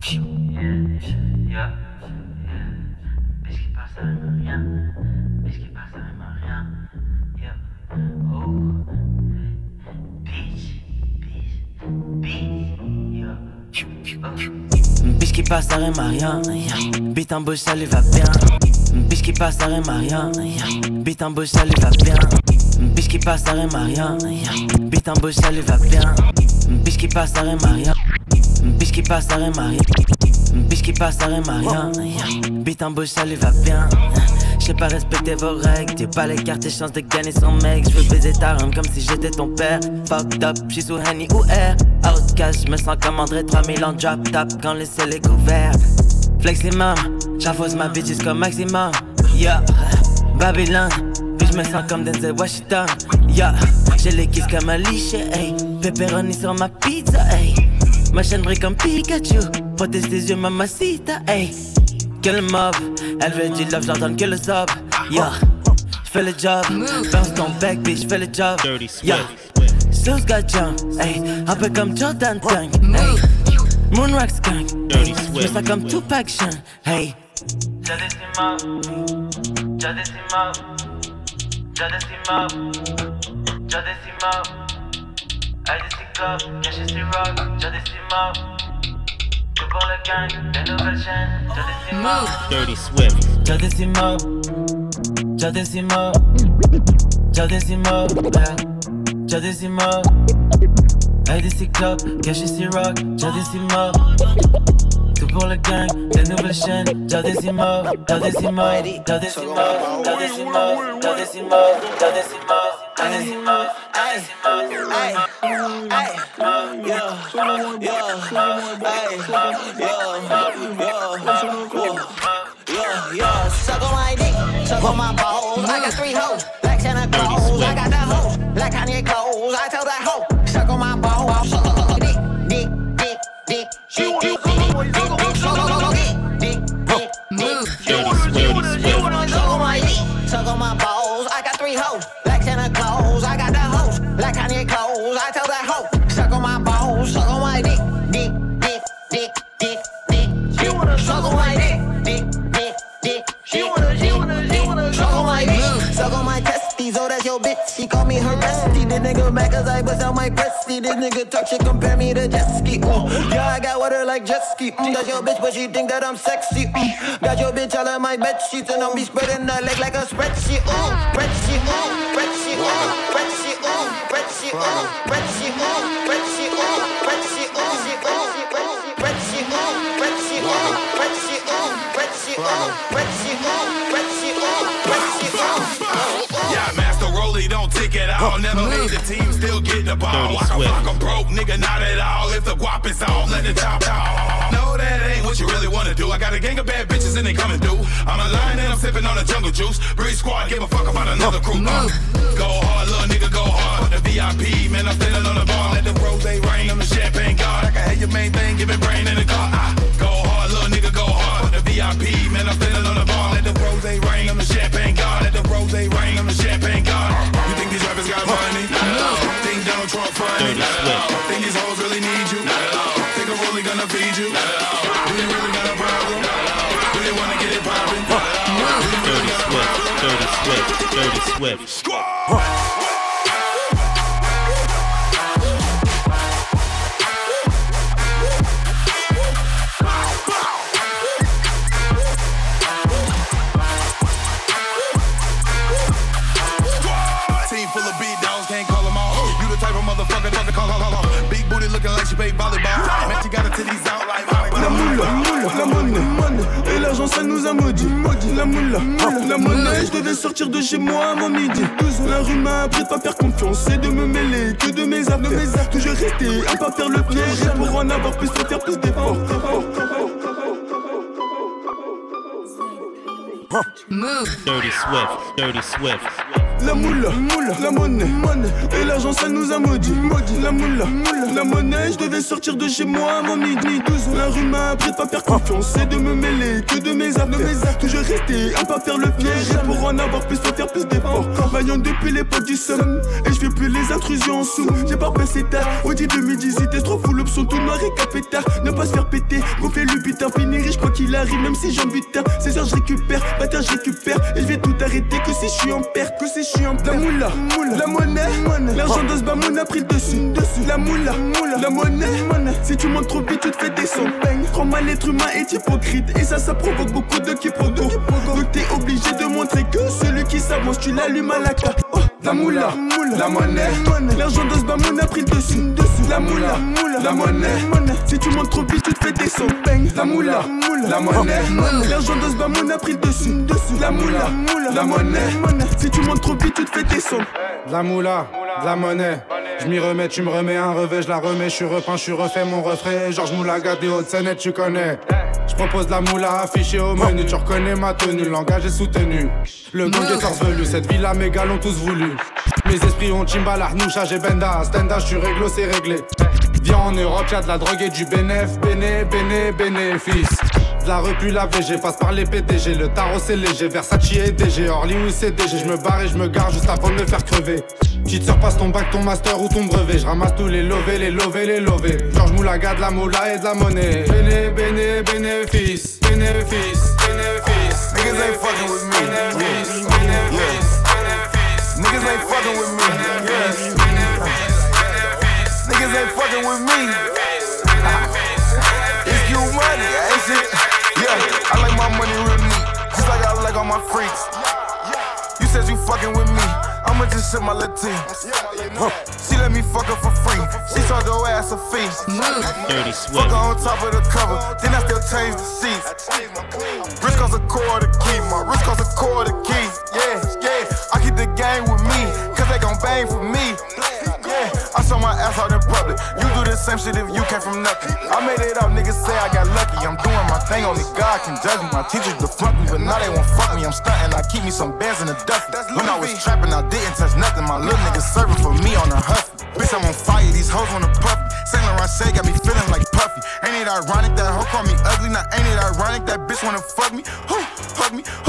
Bitch qui passe, ça rime à rien. Bite en bouche, ça lui va bien. Bitch qui passe, ça à rien. Bite en bouche, ça lui va bien. Bitch qui passe, ça à rien. Bite en bouche, ça lui va bien. Qui passe, ça à rien. Bitch qui passe, à rien. Bitch qui passe, à rien. yeah. Bite en bouche, ça lui va bien. J'sais pas respecter vos règles, t'es pas les cartes et chances de gagner son mec. J'veux baiser ta rame comme si j'étais ton père. Fucked up, j'suis sous Henny ou Air. Outcast, j'me sens comme André 3000 en drop top quand le ciel est couvert. Fleximum, j'enfonce ma bitches comme maximum. Yeah, Babylone, puis j'me sens comme Denzel Washington. Yeah, j'ai les kisses comme Alicia, hey. Pepperoni sur ma pizza, hey. Ma chaîne brille comme Pikachu. Protège tes yeux, mamacita, hey. Que le mob, elle veut du love, j'ordonne que le sub. Yeah, j'fais le job. Bounce ton bec, bitch, j'fais le job. Yeah, Sus got jump, hey. Un peu comme Jordan Tank, hey. Moonrock skunk. J'fais ça comme Tupac Sean, hey. Già decimato, già decimato, Elle dit c'est bien chez rock, j'ai des mort. Que pour le gang, des nouvelles chaînes, j'ai des mort. Dirty Swift. J'ai des mort, j'ai des mort, j'ai des mort, j'ai des mort. Elle dit c'est bien chez rock, j'ai des mort. Que pour le gang, des nouvelles chaînes, j'ai des mort, j'ai des mort, j'ai des mort, j'ai des mort, j'ai des mort. Suck on my dick, suck on my balls. I got three hoes, black Santa Claus. I got that hoe, black Kanye clothes. I tell that hoe, suck on my balls. Dick, dick, dick, dick, dick, dick. This nigga talk shit, compare me to jet ski. Yeah, I got water like jet ski. Mm, that's your bitch, but she think that I'm sexy. Mm. Got your bitch all in my bed sheets and I'm be spreading her leg like a spreadsheet, ooh, spreadsheet, ooh, spreadsheet, ooh, spreadsheet, ooh, spreadsheet, ooh, spreadsheet, ooh, spreadsheet, ooh, spreadsheet, ooh, spreadsheet, ooh, spreadsheet, ooh, spreadsheet, ooh, spreadsheet, ooh, spreadsheet, ooh, spreadsheet, ooh, all. Never made the team, still get the ball. Walk a flock, I'm broke, nigga, not at all. If the guap is on, let the chop out. No, that ain't what you really wanna do. I got a gang of bad bitches and they coming through. I'm a lion and I'm sipping on a jungle juice. Breeze squad, give a fuck about another crew. Uh, go hard, little nigga, go hard. The VIP, man, I'm standing on the bar. Let the rose rain on the champagne guard. I can have your main thing, give giving brain in the car. I go hard, little nigga, go hard. The VIP, man, I'm standing on the bar. Let the rose rain on the champagne guard. Let the rose rain on the champagne La monnaie, je devais sortir de chez moi avant midi. La rue m'a appris de pas faire confiance et de me mêler que de mes affaires. Toujours rester à pas faire le piège et pour en avoir plus, faut faire plus d'efforts. Dirty Swift. Dirty Swift. La moula, la monnaie, monnaie, et l'argent ça nous a maudit. La moula, la monnaie, je devais sortir de chez moi avant midi. La rue m'a appris de pas faire confiance et de me mêler que de mes affaires. Toujours rester à pas faire le piège et pour en avoir plus, faut faire plus d'efforts. Vaillant depuis l'époque du somme et je fais plus les intrusions en sous. J'ai pas passé tard, au début de midi, c'était trop fou, l'option tout noir et capétard. Ne pas se faire péter, gonfler putain finirai, je crois qu'il arrive, même si j'en butin. 16 heures, je récupère, bâtard, je récupère. Et je vais tout arrêter que si je suis en perte, que si je suis en perte. La moula, la monnaie, l'argent de ce a pris le dessus, dessus. La moula, la monnaie, si tu montes trop vite, tu te fais descendre. Prends mal l'être humain est hypocrite, et ça, ça provoque beaucoup de quiproquos. Donc t'es obligé de montrer que celui qui s'avance, tu l'allumes à la carte. Oh, la moula, la monnaie, l'argent de ce bamoun a pris le dessus. La moula, la monnaie, si tu montes trop vite, tu te fais descendre. La moula, la monnaie, l'argent de ce a pris le dessus. La moula, la monnaie, si tu montes trop vite, tu te fais descendre. La moula, la monnaie. Je m'y remets, tu me remets un revêt, je la remets, je suis repeint, je suis refait mon refrain. Georges Moulaga des Hautes-Seine, tu connais. Je propose la moula affichée au menu, tu reconnais ma tenue, langage est soutenu. Le gang est torse velu, cette villa mes gars l'ont tous voulu. Mes esprits ont Chimbala, Noucha, j'ai Benda, Stenda, je suis réglo, c'est réglé. Viens en Europe, y'a de la drogue et du bénéf, béné, béné, bénéfice. La repu la VG, passe par les PDG, le tarot c'est léger, Versace et DG, Orly ou CDG, je me barre et je me gare juste avant de me faire crever. Petite sœur passe ton bac, ton master ou ton brevet, je ramasse tous les lovés, les lovés, les lovés. Georges Moulaga, de la moula et de la monnaie. Béné, béné, bénéfice, bénéfice, bénéfice. Niggas ain't fucking with me. Bénéfice, bénéfice, bénéfice. Niggas ain't fucking with me. Bénéfice, bénéfice. Niggas ain't fucking with me. If you money, ain't shit. All my freaks. You said you fucking with me. I'ma just ship my little tea. Huh. She let me fuck her for free. She charge her ass a fee. Dirty Fuck Swift. her on top of the cover. Then I still change the sheets. Wrist costs a quarter key. My wrist costs a quarter key. Yeah, yeah. I keep the game with me. They gon' bang for me. Yeah, I show my ass out in public. You do the same shit if you came from nothing. I made it up, niggas say I got lucky. I'm doing my thing, only God can judge me. My teachers deflunk me, but now they won't fuck me. I'm stunting, I keep me some bands in the duffy. When I was trapping, I didn't touch nothing. My little niggas serving for me on a huff. Bitch, I'm on fire, these hoes wanna puff me. Saint Laurent Shea got me feeling like Puffy. Ain't it ironic that hoe call me ugly? Now ain't it ironic that bitch wanna fuck me? Who, hug me, who,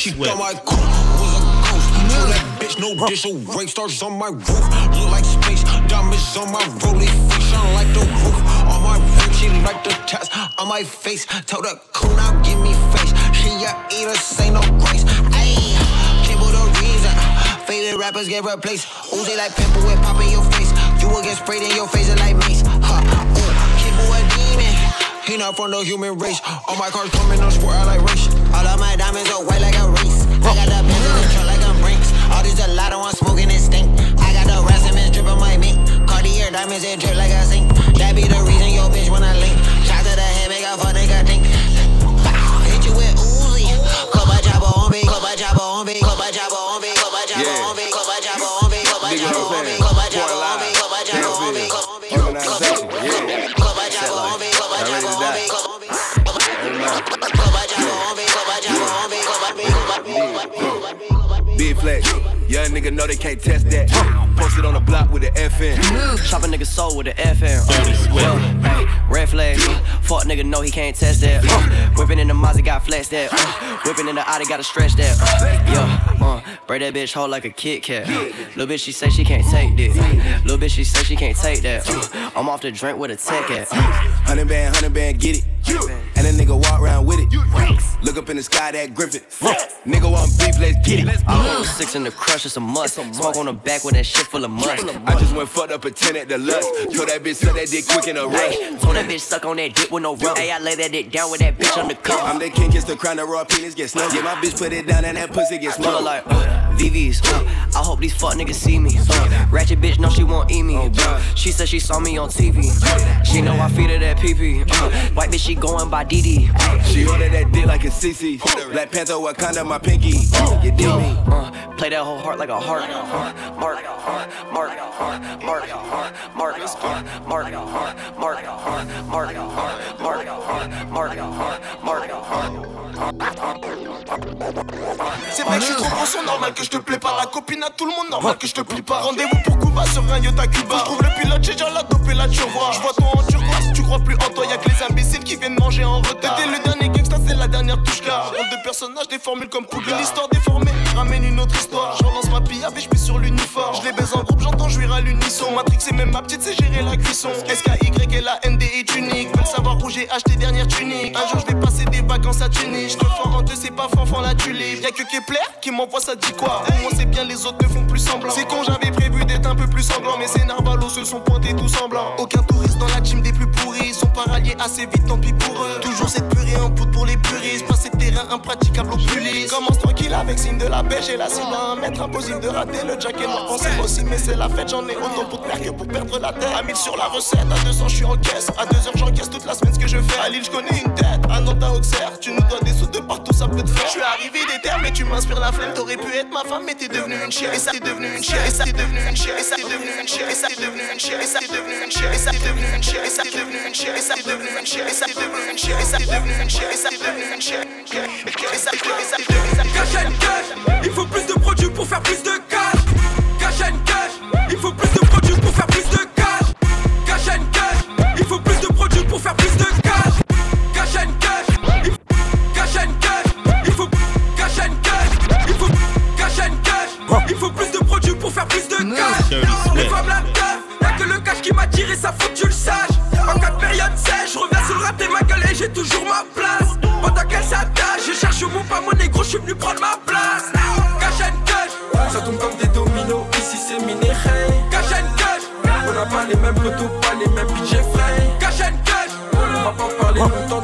Dirty She Swift. my coupe was a ghost. Told that bitch no dish, so rape stars on my roof. Look like space, diamonds on my rollie face, shine like the roof. On my ring, she like the tats on my face. Told her cool now, give me face. She a eater, say no grace. Ayy, Kimbo the reason. Favorite rappers get replaced. Uzi like pimple with pop in your face. You will get sprayed in your face like mace. Huh, ooh, Kimbo a demon. He not from the human race. All my cars coming on sport, I like. All of my diamonds are white like a race. I got the pins in the like I'm brinks. All these gelato, I'm smoking and stink. I got the racemes dripping my mink. Cartier diamonds, it drip like a sink. That be the reason your bitch wanna link. Shot to the head, make a fuck nigga think. Hit you with Uzi. Copa jabba on me, Copa jabba on me, Copa jabba nigga know they can't test that. Posted on the block with the FN. Chop a nigga soul with the FM. Dirty Swift. Uh, hey, red flag. Fuck nigga know he can't test that. Uh, whipping in the Mazda got flex that. Uh, whipping in the Audi got to stretch that. Uh, yeah, uh, break that bitch hold like a Kit Kat. Little bitch she say she can't take this. Little bitch she say she can't take that. Uh, I'm off the drink with a tech at. Uh, Hundred band, hundred band, get it. And a nigga walk around with it. Look up in the sky, that Griffin. Nigga want beef, let's get it. I hold six in the crush, it's a must. Smoke on the back with that shit full of must. I just went fucked up a 10 at the lust. Told that bitch suck that dick quick in a rush. Told that bitch suck on that dick with no rub. Hey, I lay that dick down with that bitch on the cup. I'm the king, kiss the crown, the raw penis get snug. Yeah, my bitch put it down and that pussy get smoked. like uh, VVs. Uh, I hope these fuck niggas see me. Uh, ratchet bitch, know she won't eat me. Uh, she said she saw me on TV. She know I feed her that PP. Uh, white bitch, she going by DD. She ordered that dick like a CC. Black Panther, Wakanda, my pinky. You dig me? Uh, play that whole heart like a heart. Uh, mark, uh, mark, uh, mark, uh, mark, uh, mark, uh, mark, uh, mark, uh, mark, uh, mark, uh, mark, uh, mark, uh, C'est vrai que je suis trop conscient, normal que je te plais pas. La copine à tout le monde, normal que je te plie pas. Rendez-vous pour Cuba sur un Yota Cuba. Je trouve le pilote, j'ai déjà la dope et la turboise. Je vois toi en turquoise, tu crois plus en toi. Y'a que les imbéciles qui viennent manger en retard. T'es le dernier gangsta, c'est la dernière touche car. Rôle de personnage, des formules comme Pouga. Une histoire déformée, ramène une autre histoire. Je relance ma pille et je sur l'uniforme. Je les baise en groupe, j'entends jouir à l'unisson. Matrix et même ma petite, c'est gérer la cuisson. SKY et la ND est unique. Veulent savoir où j'ai acheté dernière tunique. Un jour, je vais passer des vacances à Tunis. Je te fends en deux, c'est pas fanfan la tulipe. Y'a que Kepler qui m'envoie ça dit quoi? Au moins, c'est bien, les autres ne font plus semblant. C'est con, j'avais prévu d'être un peu plus sanglant. Mais ces narvalos se sont pointés tout semblant. Aucun touriste dans la team des plus pourris. Ils sont pas ralliés assez vite, tant pis pour eux. Toujours cette purée en poudre pour les puristes. Passer terrain impraticable au plus. Commence tranquille avec signe de la pêche et la cible à un mètre. Impossible de rater le jack et noir pensée aussi. Mais c'est la fête, j'en ai autant pour te faire que pour perdre la tête. À 1000 sur la recette, à 200 je suis en caisse. À 2 heures j'encaisse toute la semaine ce que je fais. À Lille je connais une tête. À Nantes à Auxerre, tu nous dois des sous de. Je suis arrivé des terres, mais tu m'inspires la flemme. T'aurais pu être ma femme, mais t'es devenu une chienne. Et ça t'es devenu une chienne. Et ça t'es devenu une chienne. Et ça t'es devenu une chienne. Et ça t'es devenu une chienne. Et ça t'es devenu une chienne. Et ça t'es devenu une chienne. Ça t'es devenu une chienne. Ça t'es devenu une chienne. Et ça t'es devenu une chienne. Et ça t'es devenu une chienne. Et ça t'es devenu une chienne. Ça t'es devenu une chienne. And cash, il faut plus de produits pour faire plus de cash. And cash, il faut plus Les femmes la teuf, y'a que le cash qui m'attire et ça faut que tu le saches. En cas de période sèche, je reviens sur le rap et ma et j'ai toujours ma place. Pendant qu'elle s'attache, je cherche mon pas mon négro, je suis venu prendre ma place. Cash and cash, ça tombe comme des dominos, ici c'est miné Cash and cash, on n'a pas les mêmes retours, pas les mêmes budgets frais. Cash and cash, on va pas parler longtemps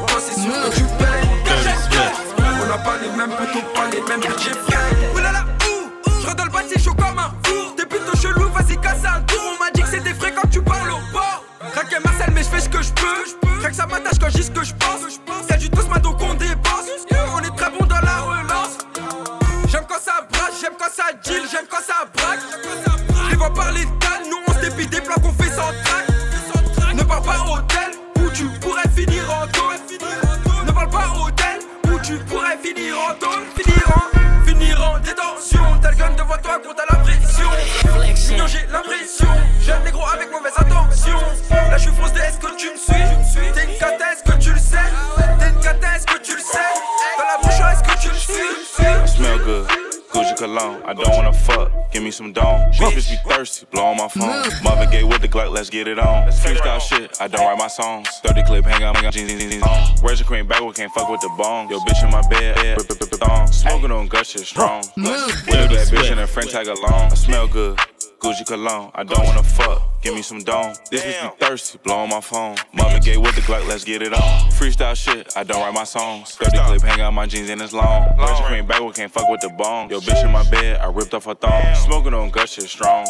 cologne. I don't wanna fuck. Give me some dome. Bitches be thirsty. Blow on my phone. Marvin Gaye with the Glock. Let's get it on. Freestyle shit. I don't write my songs. 30 clip. Hang out. Hang out. Jeans. Jeans. Jeans. Where's your cream backward? Can't fuck with the bone. Yo, bitch in my bed. yeah, rip, rip, rip, thong. Smoking on gut shit strong. A bad bitch and a friend tag along. I smell good. Gucci cologne. I don't wanna fuck. Give me some dome. This bitch be thirsty. Blow on my phone. Marvin Gaye with the Glock. Let's get it on. Freestyle shit. I don't write my songs. 30 clip. Hang out my jeans and it's long. Where's your cream backward? Can't fuck with the bone. Yo, bitch in my bed. I ripped off her thong. Smoking on gut shit strong.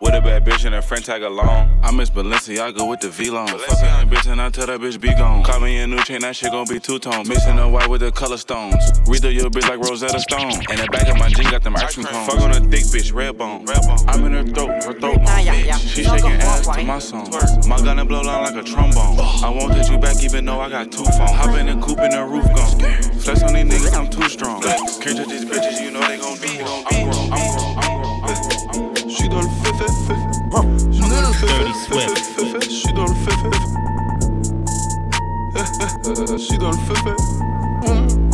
With a bad bitch and a friend tag along. I miss Balenciaga with the V-Long. Fucking that bitch and I tell that bitch be gone. Call me a new chain, that shit gon' be two-tone. Mixing the white with the color stones. Read through your bitch like Rosetta Stone. And the back of my jean got them ice cream cones. Fuck on a thick bitch, red bone. I'm in her throat, her throat long. Bitch. She shaking ass to my song. My gun and blow line like a trombone. I won't touch you back even though I got two phones. Hop in the coupe and the roof gone. Flex on these niggas, I'm too strong. Can't touch these bitches, you know they gon' be. I'm grown, I'm grown, I'm grown, I'm grown. J'suis dans le fait, fait, fait. J'suis dans le fait, fait, fait, fait, fait, fait. Dans le dans fait.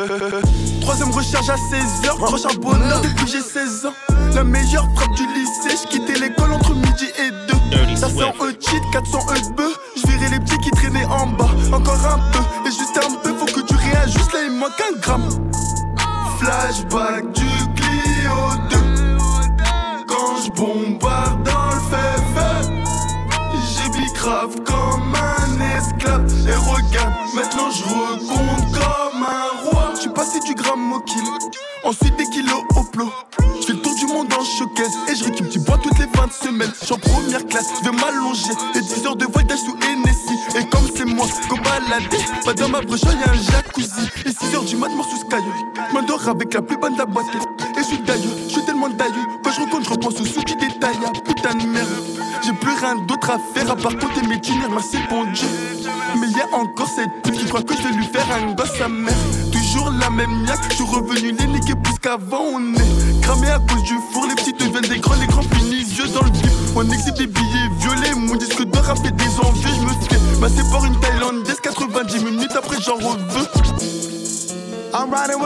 Troisième recharge à 16h, gros charbonneur depuis que j'ai 16 ans. La meilleure frappe du lycée, j'quittais l'école entre midi et 2. Ça sent au cheat, 400 E de bœuf. J'virais les petits qui traînaient en bas. Encore un peu, et juste un peu, faut que tu réajustes, là il manque un gramme. Flashback du Clio 2 Quand je bombarde dans le fait J'ai bicrave comme un esclave Et regarde, maintenant je Ensuite des kilos au plot. Je fais le tour du monde en showcase Et je récupère du bois toutes les fins de semaine J'suis en première classe, je vais m'allonger. Et 10 heures de voyage sous Hennessy Et comme c'est moi qu'on baladé Pas dans ma broche, y'a un jacuzzi. Et 6 heures du mat, mort sous Sky. M'endors avec la plus bonne de la boîte. Et je suis d'ailleurs, je suis tellement d'ailleurs. Quand je recompte, je repense au sous qui détaille ah, Putain de merde. J'ai plus rien d'autre à faire à part compter mes dîners. Merci bon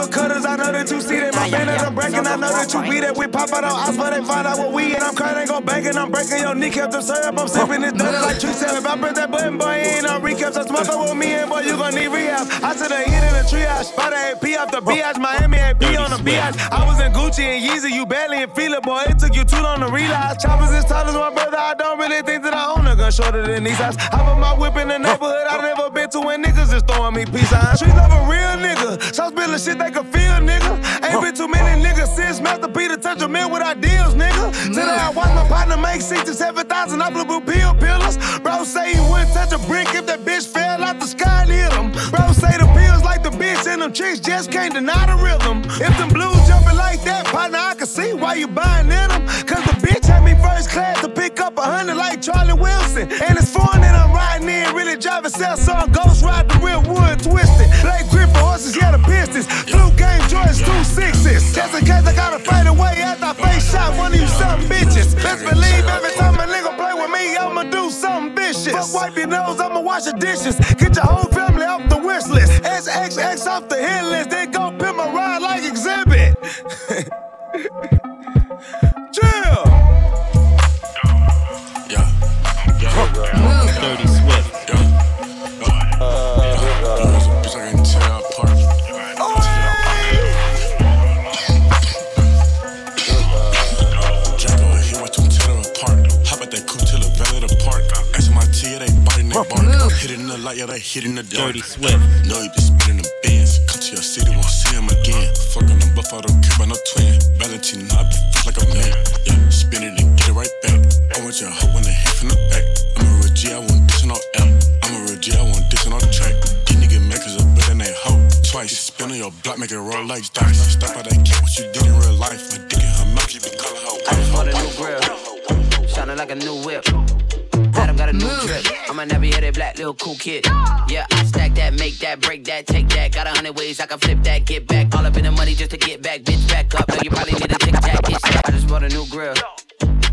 with cutters, I know that you see that my banners I'm breaking. I know that you beat it. We pop out on but they find out what we and I'm crying, go bacon. I'm breaking your kneecap to syrup. I'm sipping this dirty like tree sap. If I press that button, boy, ain't no recaps. I smoke with me and boy, you gon' need rehab. I said I hit in the triage, spot a AP off the BH, Miami AP on the BH. I was in Gucci and Yeezy, you barely in feel it, boy. It took you too long to realize. Choppers as tall as my brother, I don't really think that I own a gun shorter than these eyes. I put my whip in the neighborhood, I never been to when niggas is throwing me peace signs. Streets love a real nigga, so spilling shit they can feel, nigga. Ain't been too many niggas since Master Peter touch a man with ideals, nigga. Today I watch my partner make six to seven thousand off blue pill pillars. Bro say he wouldn't touch a brick if that bitch fell out the sky and hit him. Bro say the pills like the bitch and them chicks just can't deny the rhythm. If them blues jumping like that, partner, I can see why you buying in them. Cause the bitch had me first class to pick up a hundred like Charlie Wilson. And it's foreign driving South Sun Ghost Ride the real wood twisted. Blake grip for horses, yeah, the Pistons. Blue game Jordans, two sixes. Just in case I gotta fade away after I face shot one of you something bitches. Best believe every time a nigga play with me, I'ma do something vicious. Fuck wipe your nose, I'ma wash the dishes. Get your whole family off the wish list. XXX off the hit list, yeah, they hit in the dark. Dirty Swift. Know you just spinning the bins. Come to your city, won't see him again. Fuck on them buff, I don't care about no twin. Valentine, I be fresh like a man. Yeah, spin it and get it right back. I want your hoe when they hit from the back. I'm a real G, I want this on app. I'm a real G, I want this on the track. These niggas makers up better than they hoe. Twice, spin on your block, make it roll like dice. Stop out that cat, what you did in real life. My dick in her mouth, you been calling her I just bought a new grill, shining like a new whip. Adam got a new drip. I'm a never headed black little cool kid. Yeah, I stack that, make that, break that, take that. Got a hundred ways I can flip that, get back. All up in the money just to get back, bitch, back up. Know you probably need a tic tac, it's that. I just bought a new grill,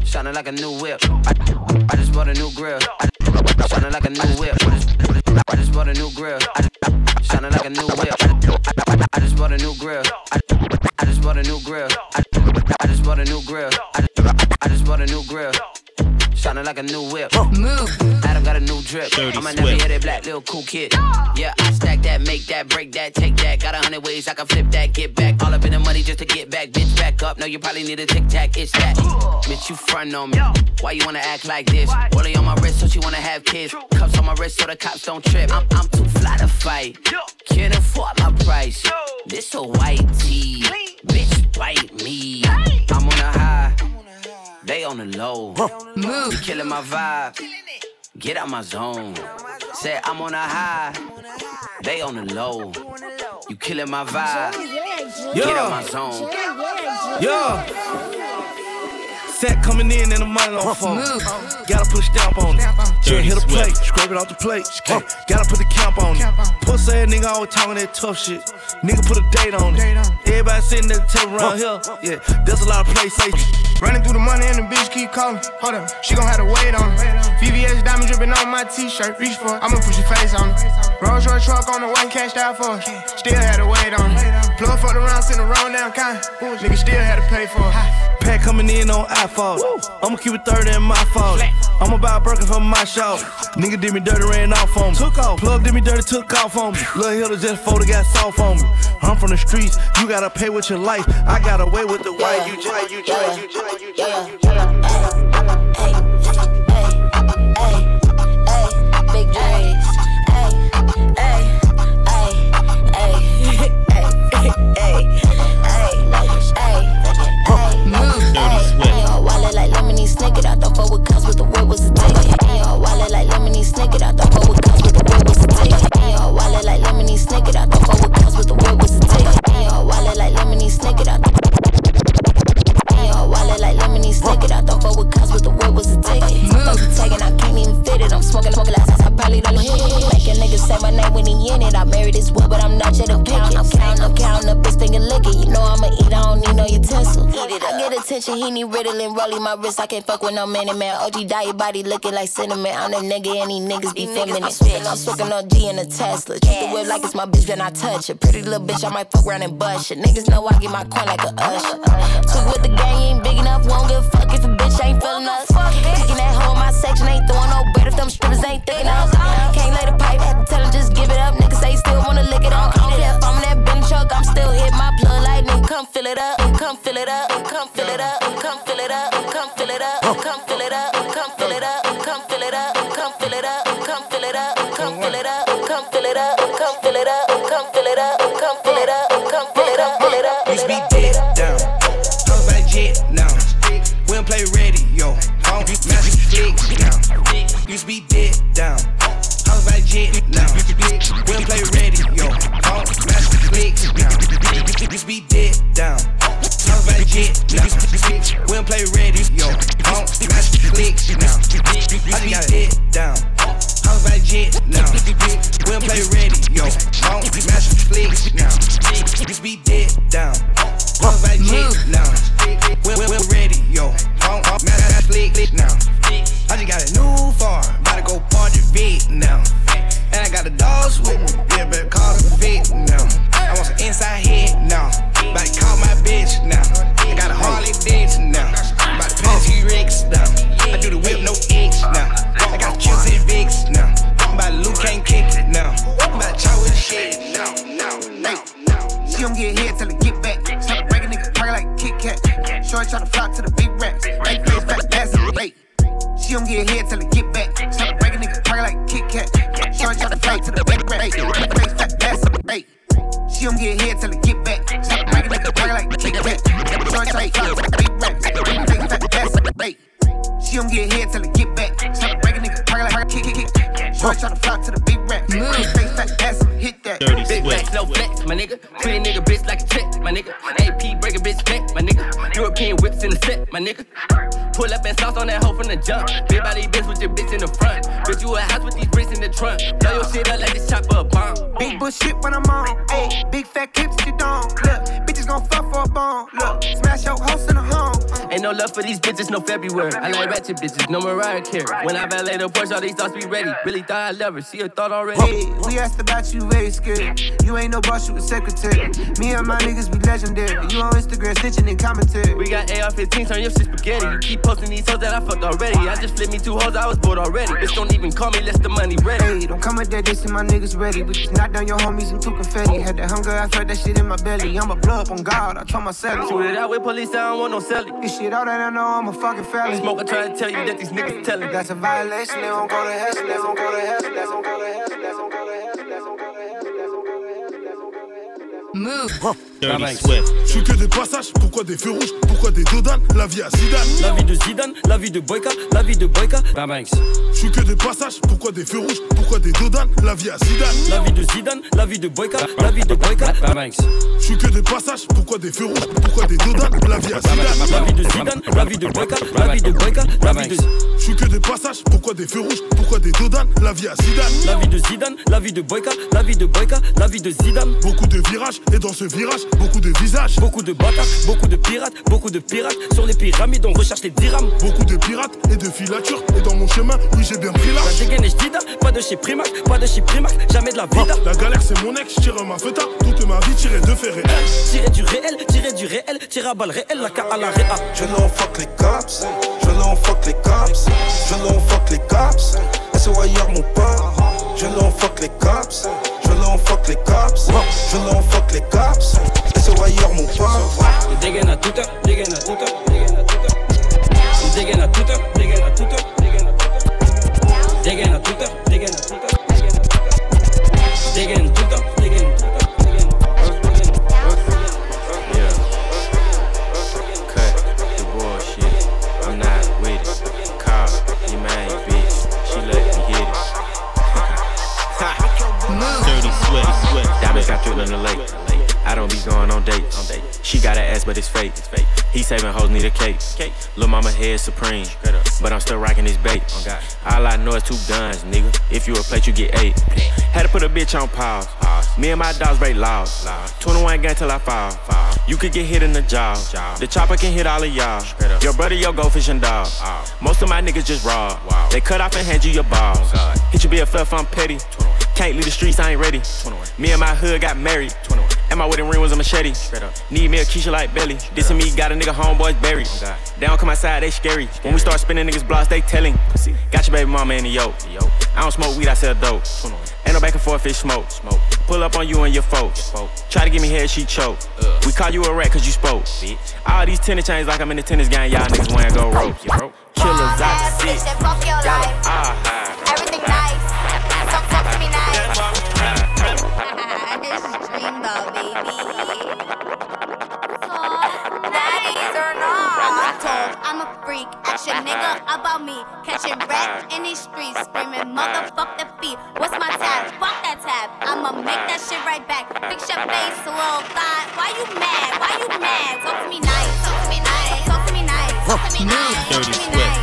shining like a new whip. I, I just bought a new grill, shining like a new whip. I just, I just bought a new grill, shining like a new whip. I, I just bought a new grill. I, I just bought a new grill. I, I just bought a new grill. I, I just bought a new grill. Shining like a new whip. Move. Adam got a new drip. I'm a hit black little cool kid. Yeah, I stack that, make that, break that, take that. Got a hundred ways I can flip that, get back. All up in the money just to get back, bitch, back up. No, you probably need a tic tac, it's that. Bitch, you front on me. Why you wanna act like this? Rollie on my wrist, so she wanna have kids. Cuffs on my wrist, so the cops don't trip. I'm, I'm too fly to fight. Can't afford my price. This a white tee. Bitch, bite me. They on the low. Move. You killing my vibe. Get out my zone. Say I'm on a high. They on the low. You killing my vibe. Get out my zone. Yeah. Set coming in and the money on phone. Gotta put a stamp on it. Just Dirty hit a plate, scrape it off the plate. Hey, uh, gotta put the camp on it. Pussy ass nigga always talking that tough shit. Nigga put a date on it. Everybody sitting at the table around here. Yeah, there's a lot of PlayStation. Running through the money and the bitch keep calling. Hold up, she gon' have to wait on it. VVS diamond dripping on my t-shirt. Reach for it, I'ma put your face on it. Rolls Royce truck on the way, cashed out for it. Still had to wait on it. Plug fucked around, sent the wrong down kind. Nigga still had to pay for it. Pack coming in on iPhone. I'ma keep it 30 in my fault. I'ma buy a Birkin for my shop. Nigga did me dirty, ran off on me. Took off. Plug did me dirty, took off on me. Lil' Hilda just folded, got soft on me. I'm from the streets, you gotta pay with your life. I got away with the white. You try, you try, you try, you try, you try. lemony snicket. I don't fuck with cops with the word was a ticket. Ain't all wallet like lemony snicket. I don't fuck with cops with the word was a ticket. Ain't all wallet like lemony snicket. I don't fuck with cops with the word was a ticket. Ain't all wallet like lemony snicket. I don't wallet like lemony snicket. I don't fuck with cops with the word was a ticket. Don't be tagging, I can't even fit it. I'm smoking, smoking like I probably don't hit it. Make a nigga say my name when he in it. I married his well, but I'm not yet a picket. I'm counting, I'm counting up this thing and lick it. You know I'ma eat, I don't need no utensils heat it up. I get attention, he need riddling, rolling my wrist. I can't fuck with no man and man. OG die body looking like cinnamon. I'm that nigga and these niggas be feminine. I'm smoking OG in a Tesla. Treat the whip like it's my bitch, then I touch it. Pretty little bitch, I might fuck around and bust it. Niggas know I get my coin like a usher. Tweak with the gang, ain't big enough, won't give a fuck if a bitch ain't feeling us. Kicking that hoe in my section, ain't throwing no bread if them strippers ain't thick enough. Can't lay the pipe, had to tell him just give it up. Niggas say still wanna lick it up. I don't care if I'm in that Bentley truck, I'm still hit my plug like nigga. Come fill it up, come fill it up, come fill it up, come fill it up, come fill it up, come fill it up, come fill it up, come fill it up, come fill it up, come fill it up, come fill it up, come fill it up, come fill it up, come fill it up, come fill it up, come fill it up, fill it up. Used to be dead down, hoes by jet now. We don't play radio, phone master flicks now. Used to be dead down, hoes by jet now. We don't play radio, phone master flicks now. Used to be dead now. I be dead down. I'm about to jet now. We don't play ready, yo. Won't match flicks now. Just be dead down. I'm about to jet now. try to flock to the big racks. Ain't playing fat bass in the late. She don't get head till it get back. Tryna break a nigga, crack like Kit Kat. Try to flock to the Pull up and sauce on that hoe from the jump. Big body bitch with your bitch in the front. Bitch, you a house with these bricks in the trunk. Blow your shit up like this chopper a bomb. Big bullshit when I'm on. Ayy, big fat clips you don't. Look, bitches gon' fuck for a bone. Look, smash your host in the home. Ain't no love for these bitches, no February. I like ratchet bitches, no Mariah Carey. When I valet the Porsche, all these thoughts be ready. Really thought I love her, see her thought already. Hey, we asked about you, very scared. You ain't no boss, you a secretary. Me and my niggas be legendary. You on Instagram, stitching and commentary. We got AR-15, turn your shit spaghetti. You keep posting these hoes that I fucked already. I just flipped me two hoes, I was bored already. Bitch, don't even call me, less the money ready. Hey, don't come with that diss my niggas ready. We just knock down your homies and two confetti. Had that hunger, I felt that shit in my belly. I'm a blow up on God, I told myself. Shoot it out with police, I don't want no celly. This shit, all that I know, I'm a fucking felon. Smoke, I try to tell you that these niggas telling. That's a violation, they won't go to hell, they won't go to hell, they won't go to hell, they won't go to hell, Move. Je suis que des passages, pourquoi des feux rouges, pourquoi des dodanes, la vie à Zidane. La vie de Zidane, la vie de Boyka, la vie de Boyka, Babanks. Je suis que des passages, pourquoi des feux rouges, pourquoi des dodanes, la vie à Zidane. La vie de Zidane, la vie de Boyka, la vie de Boyka, Babanks. Je suis que des passages, pourquoi des feux rouges, pourquoi des dodanes, la vie à Zidane. La vie de Zidane, la vie de Boyka, la vie de Boyka, la vie de Je suis que des passages, pourquoi des feux rouges, pourquoi des dodanes, la vie à Zidane. La vie de Zidane, la vie de Boyka, la vie de Boyka, la vie de Zidane. Beaucoup de virages, et dans ce virage, beaucoup de visages. Beaucoup de bâtards, beaucoup de pirates, beaucoup de pirates. Sur les pyramides, on recherche les dirhams. Beaucoup de pirates et de filatures, et dans mon chemin, oui, j'ai bien pris La large. dégaine est jdida, pas de chez Primac, pas de chez Primac, jamais de la vida. La galère, c'est mon ex, je tire ma feta, toute ma vie tirée de fait réel. Tirer du réel, tirer du réel, tirer à balle réel, la K à la réa. Je l'en fuck les cops, je l'en fuck les cops, je l'en fuck les cops, SOIR mon pote, je l'en fuck les cops, Drill fuck les cops. Drill on fuck les cops. SO ailleurs, mon pote. Je dégaine à tout up, dégaine à tout up, dégaine à tout up. Dégaine à tout up, dégaine à tout dégaine à tout. Dégaine à tout dégaine à tout. Dégaine tout. Like I threw in the lake. I don't be going on dates. She got an ass, but it's fake. He saving hoes need a cake. Lil' mama head supreme, but I'm still rocking this bait. All I know is two guns, nigga. If you a plate, you get eight. Had to put a bitch on pause. Me and my dogs break laws. 21 gang till I fall. You could get hit in the jaw. The chopper can hit all of y'all. Your brother, your go fishing dog. Most of my niggas just raw. They cut off and hand you your balls. Hit you be a fluff, I'm petty. Can't leave the streets, I ain't ready. Me and my hood got married. And my wedding ring was a machete. Need me a Keisha like belly. This and me got a nigga homeboys buried. They don't come outside, they scary. When we start spinning niggas blocks, they telling. Got your baby mama in the yoke. I don't smoke weed, I sell dope. Ain't no back and forth, fish smoke. Pull up on you and your folks. Try to give me head, she choke. We call you a rat cause you spoke. All these tennis chains like I'm in the tennis game, y'all niggas wearing go rope. Killers out the city. Ah, Everything Ask your nigga about me. Catching wreck in these streets. Screaming, motherfuck the feet. What's my tab? Fuck that tab. I'ma make that shit right back. Fix your face, little thought. Why you mad? Why you mad? Talk to me nice. Talk to me nice. Talk to me nice. Talk to me nice. Talk to me nice.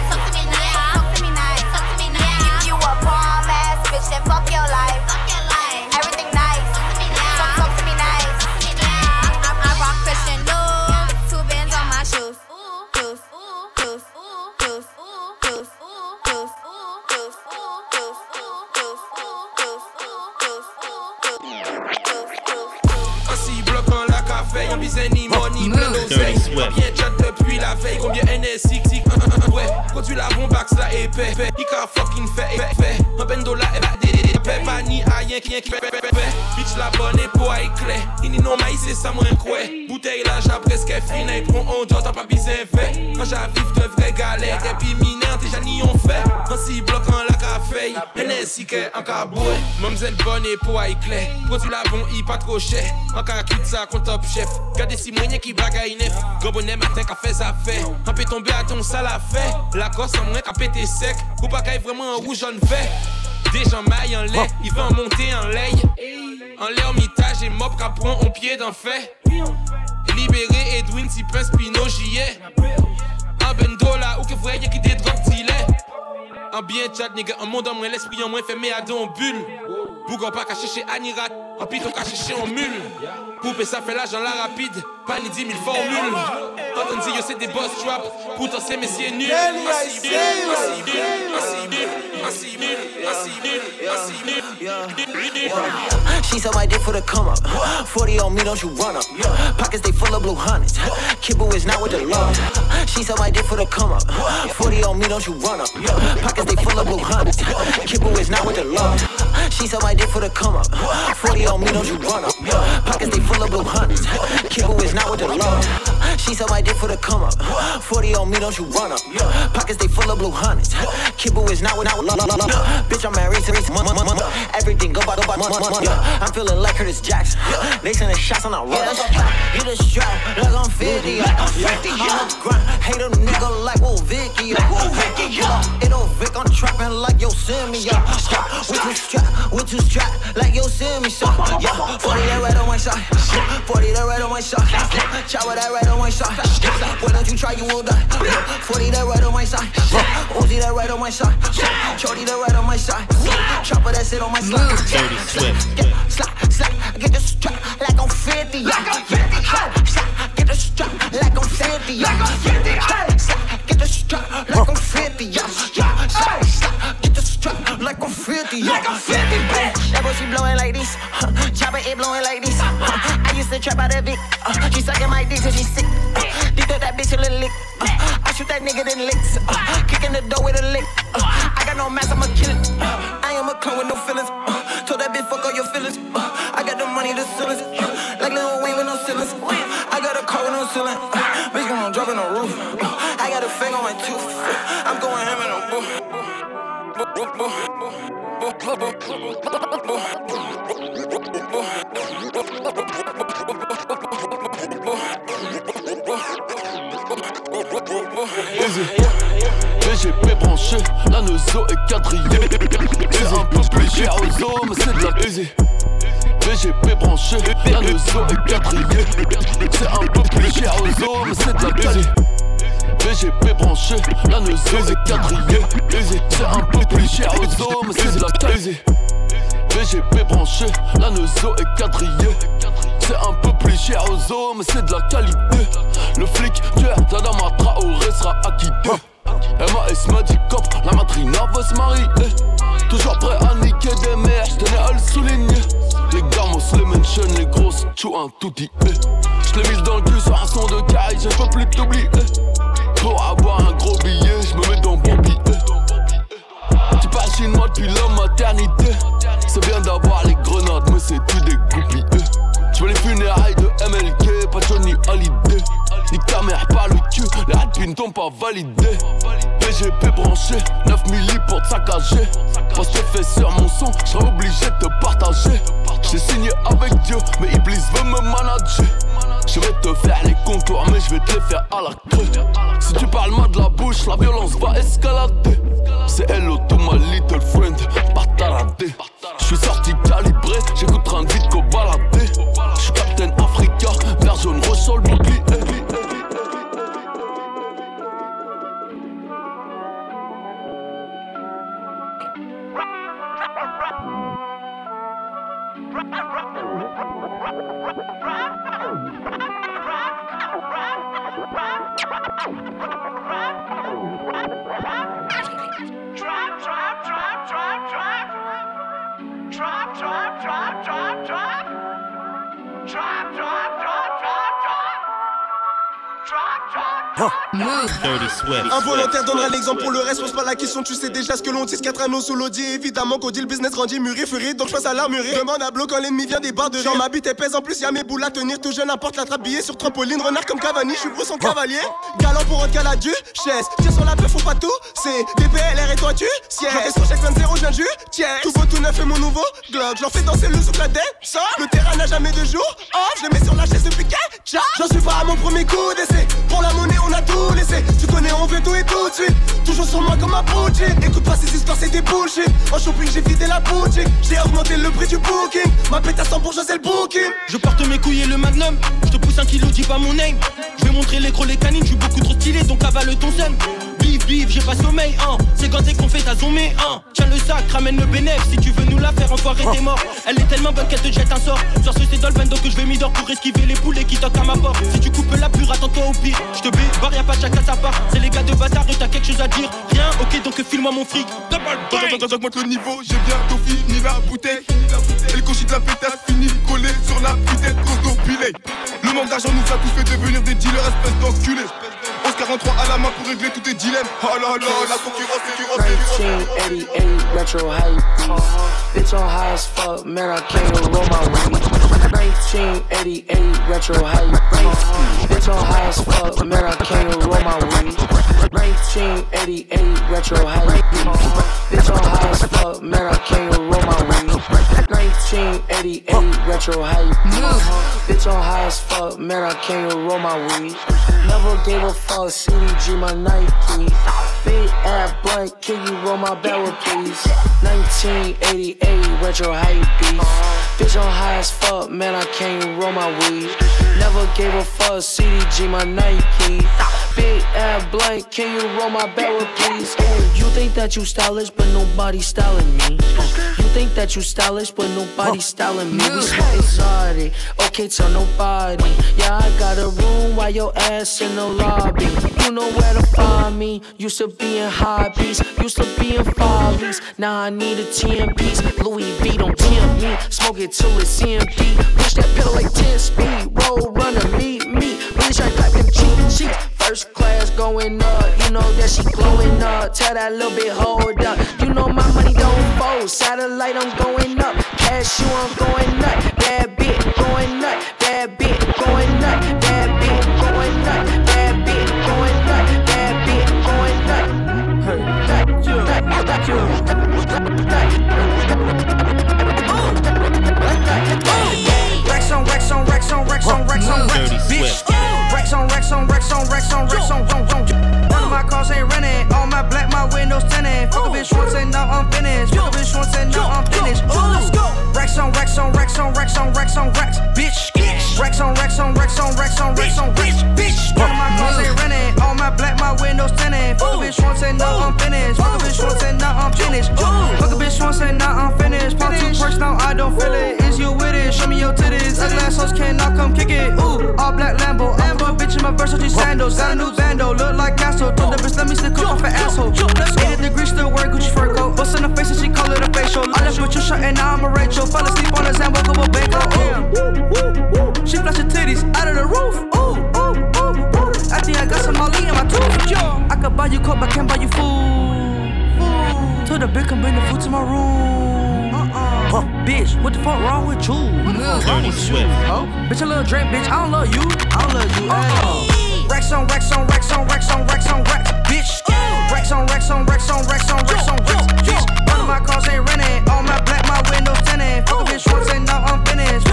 D'oseille. Dirty Swift. Bien chat depuis la veille, combien NSX, tic, un, un, un, ouais. Quand tu la bombax, la épais, il can fucking fait, épais. Un bendo pa ni a yen Bitch la bonne pou a ekle Ini non ma yise sa mwen kwe Bouteille la ja preske fina Y pron on jot pa bizen ve ja de vre galè Depi miner te jan ni yon fe An si blok an la ka fey Ene si ke an ka boue Mamzel bonne pou a ekle la bon y pa tro chè An ka kit sa kon top chef. Gade si mwenye ki bagay nef matin ka fe zafè An pe tombe a ton sal a La kos an mwen ka pete sek Ou pa vreman an rouge ve des gens maillent en lait, il va en monter en lait. En lait, en mitage et mob capron en pied d'un fait. Libéré Edwin, si pince Pino, j'y ai. Un bendo là, ou que voyez qui des drogues. Un bien chat, nigga, un monde en moins, l'esprit en moins, fait mes ados en bulle. Bougon pas qu'à chercher Anirat, un piton qu'à chercher en mule. Poupée, ça fait l'argent la rapide, pas ni 10 000 formules. Entendez, yo, c'est des boss trap, pourtant c'est messieurs nuls. Ainsi nul, ainsi nul, ainsi nul, ainsi nul, ainsi nul, ainsi nul. She said my dick for the come up. 40 on me, don't you run up. Pockets they full of blue hundreds. Kibble is not with the love. She said my dick for the come up. 40 on me, don't you run up. Pockets they full of blue hundreds. Kibble is not with the love. She said my dick for the come up. 40 on me, don't you run up. Pockets they full of blue hundreds. Kibble is not with the love. She said my dick for the come up. 40 on me, don't you run up. Pockets they full of blue hundreds. Kibble is not with love. Bitch, I'm married to everything go by the money. I'm feeling like Curtis Jackson. They sending shots on the run. Hit a strap like I'm 50. I'm a grind. Hate a nigga like Will Vicky. It don't Vic, I'm trapping like yo send me. With two strap, with two strap like yo send me. So, yeah, 40 that red on my side. 40 that red on my side. Chop with that red on my side. Why don't you try, you will die. 40 that red on my side. Uzi that red on my side. Chody that red on my side. Chopper that sit on my side. Dirty Swift. Slap, slap, get the strap like I'm 50. Yeah. Yeah. Slap, get the strap like I'm 50. Yeah. Yeah. Slap, get the strap like I'm 50. Yeah. Yeah like I'm 50. Like I'm 50, bitch. That pussy blowing like this. Huh. Chopper, it blowing like this. Huh. I used to trap out of it. Uh, she sucking my dick till she sick. Uh, deep that bitch a little lick. Uh, I shoot that nigga then licks. Uh, kicking the door with a lick. Uh, I got no mask, I'ma kill it. Uh, I am a clown with no feelings. Uh, told that bitch fuck all your feelings. Uh, I got the money, to ceilings. Uh, like Lil Wayne with no ceilings. Uh, I got a car with no ceiling. Uh, bitch, I'm dropping the roof. Uh, I got a fang on my tooth. Uh, I'm going ham in the booth. VGP branché, la est quadrillée. C'est un peu plus cher aux hommes, c'est de la easy. VGP branché, la est quadrillée. C'est un peu plus cher aux mais c'est de. VGP branché, la nozo est quadrillée. C'est un peu plus cher aux mais c'est de la qualité. VGP branché, la nozo est quadrillée. C'est un peu plus cher aux mais c'est de la qualité. Le flic du Tadama Traoré sera acquitté. MAS m'a dit cop, la matrina va se marier. Toujours prêt à niquer des mères, j'tenais à le souligner. Les gamos, les mentions, les grosses, tout un tout dit. J'l'ai mis dans le cul sur un son de caille, je peux plus t'oublier. Pour avoir un gros billet, j'me mets dans bon billet. Tu parles chinois depuis la maternité. C'est bien d'avoir les grenades, mais c'est tout des groupies. J'veux les funérailles de MLK, pas Johnny Hallyday. Ni ta mère, pas le cul, les rapines t'ont pas validé. PGP branché, 9 milli pour te saccager. Parce que fait sur mon son, j'serais obligé de te partager. J'ai signé avec Dieu, mais Iblis veut me manager. Je vais te faire les contours, mais je vais te les faire à la queue. Si tu parles mal de la bouche, la violence va escalader. C'est hello to my little friend, pas. Je suis sorti calibré, Dirty Swift. Involontaire donnera l'exemple pour le reste, pose pas la question, tu sais déjà ce que l'on dit, 4 anneaux sous l'audi, évidemment qu'on dit le business grandit, mûri, furie, donc je passe à l'armurerie. Demande à bloc quand l'ennemi vient des barres de Genre ma bite est pèse, en plus y'a mes boules à tenir, tout jeune importe la trappe billet sur trampoline, renard comme Cavani, je suis gros son cavalier. Galant pour un caladieu, chaise, tire sur la peau, faut pas tout, c'est DPLR et toi tu, siège. J'en sur chaque 20 0, je viens du tiens. Tout beau, tout neuf et mon nouveau Glock, je leur fais danser le zouk la dent, ça. Le terrain n'a jamais de jour, off, je les mets sur la chaise depuis qu'elle, J'en suis pas à mon premier coup d'essai, pour la monnaie on a tout tu connais on veut tout et tout de suite. Toujours sur moi comme un bougie Écoute pas ces histoires c'est des bullshit. En shopping j'ai vidé la boutique. J'ai augmenté le prix du booking. Ma à 100 pour c'est le booking. Je porte mes couilles et le magnum. Je te pousse un kilo dis pas mon name. Je vais montrer les les canines. Je suis beaucoup trop stylé donc avale ton seum J'ai pas sommeil hein. C'est quand c'est qu'on fait ta zoomé hein. Tiens le sac ramène le bénéf Si tu veux nous la faire enfoiré t'es mort. Elle est tellement bonne qu'elle te jette un sort. Sur ce c'est dolphin donc je vais m'y pour esquiver les poulets qui toquent à ma porte. Si tu coupes la pure attends-toi au pire. Je te barre y'a pas chacun sa part. C'est les gars de bazar t'as quelque chose à dire. Rien ok donc file-moi mon fric. J'augmente le niveau j'ai bientôt fini la bouteille. Et le de la pétasse fini collé sur la de pilé Le manque d'argent nous a tous fait devenir des dealers espèce d'enculés 1143 à la main pour régler tous tes dilemmes. Oh là là la concurrence est 1988 retro hype. Bitch on high as fuck man I can't roll my weed 1988 retro hype Bitch high as fuck. Man I can't even roll my weed 1988 retro hype Bitch on high as fuck. Man I can't even roll my weed 1988 retro hype Bitch on high as fuck. Man I can't even roll my weed Never gave a fuck. CDG my Nike. Big ass blunt, can you roll my barrel please? 1988 retro hype beats. Bitch on high as fuck, man I can't even roll my weed. Never gave a fuck, CDG my Nike. Big ass blunt, can you roll my barrel please? You think that you stylish, but nobody styling me. You think that you stylish, but nobody styling me. We smoke exotic, okay, tell nobody. Yeah, I got a room while your ass in the lobby. You know where to find me. Used to be in hobbies, used to be in follies. Now I need a 10 piece. Louis V don't tempt me. Smoke it till it's empty. Push that pedal like 10 speed. Roll runner, meet me. Try to clap them cheek cheeks. First class going up, you know that she glowing up. Tell that little bit, hold up. You know my money don't fold. Satellite, I'm going up. Cash, you, I'm going nut. Bad bit, going nut. Bad bit, going nut. Rex on Rex on Rex on Rex on Rex on Rex. Bitch. Rex on Rex on Rex on Rex on Rex on Rex on. None of my cars ain't renting. All my black, my windows tinted. Fuck a bitch once and now I'm finished. Fuck a bitch once and now I'm finished. Ooh. Rex on racks on racks on racks on racks on racks, bitch. Racks on racks on racks on racks on racks on racks, bitch. None of my cars ain't renting. All my black, my windows tinted. Fuck a bitch once and now I'm finished. Fuck a bitch once and now I'm finished. Fuck a bitch once and now I'm finished. Pop two perks now I don't feel it. Is you with it? Show me your titties. Ugly assholes cannot come kick it. Ooh, all black Lambo. A bitch in my Versace sandals. Got a new bando, look like Castle. Told the bitch let me stick up off an asshole. 80 degrees still wear Gucci fur coat. Bust in the face and she call it a facial. I left with your shirt and now I'm a Rachel. Fell asleep on the Zan, woke up with Banco. Ooh, she flash her titties out of the roof. Ooh, ooh, ooh, ooh. I think I got some Molly in my tooth. Yo, I could buy you coke, but can't buy you food. Told the bitch come bring the food to my room. Huh, bitch, what the fuck wrong with you? What the fuck wrong with you? Oh, bitch, I love Drake, bitch. I don't love you. I don't love you uh-uh. all. Racks on racks on racks on racks on racks on racks, bitch. Racks on racks on racks on racks on racks on racks, bitch. None of my cars ain't renting. All my black, my windows tinted. Fuck a bitch once and now I'm finished.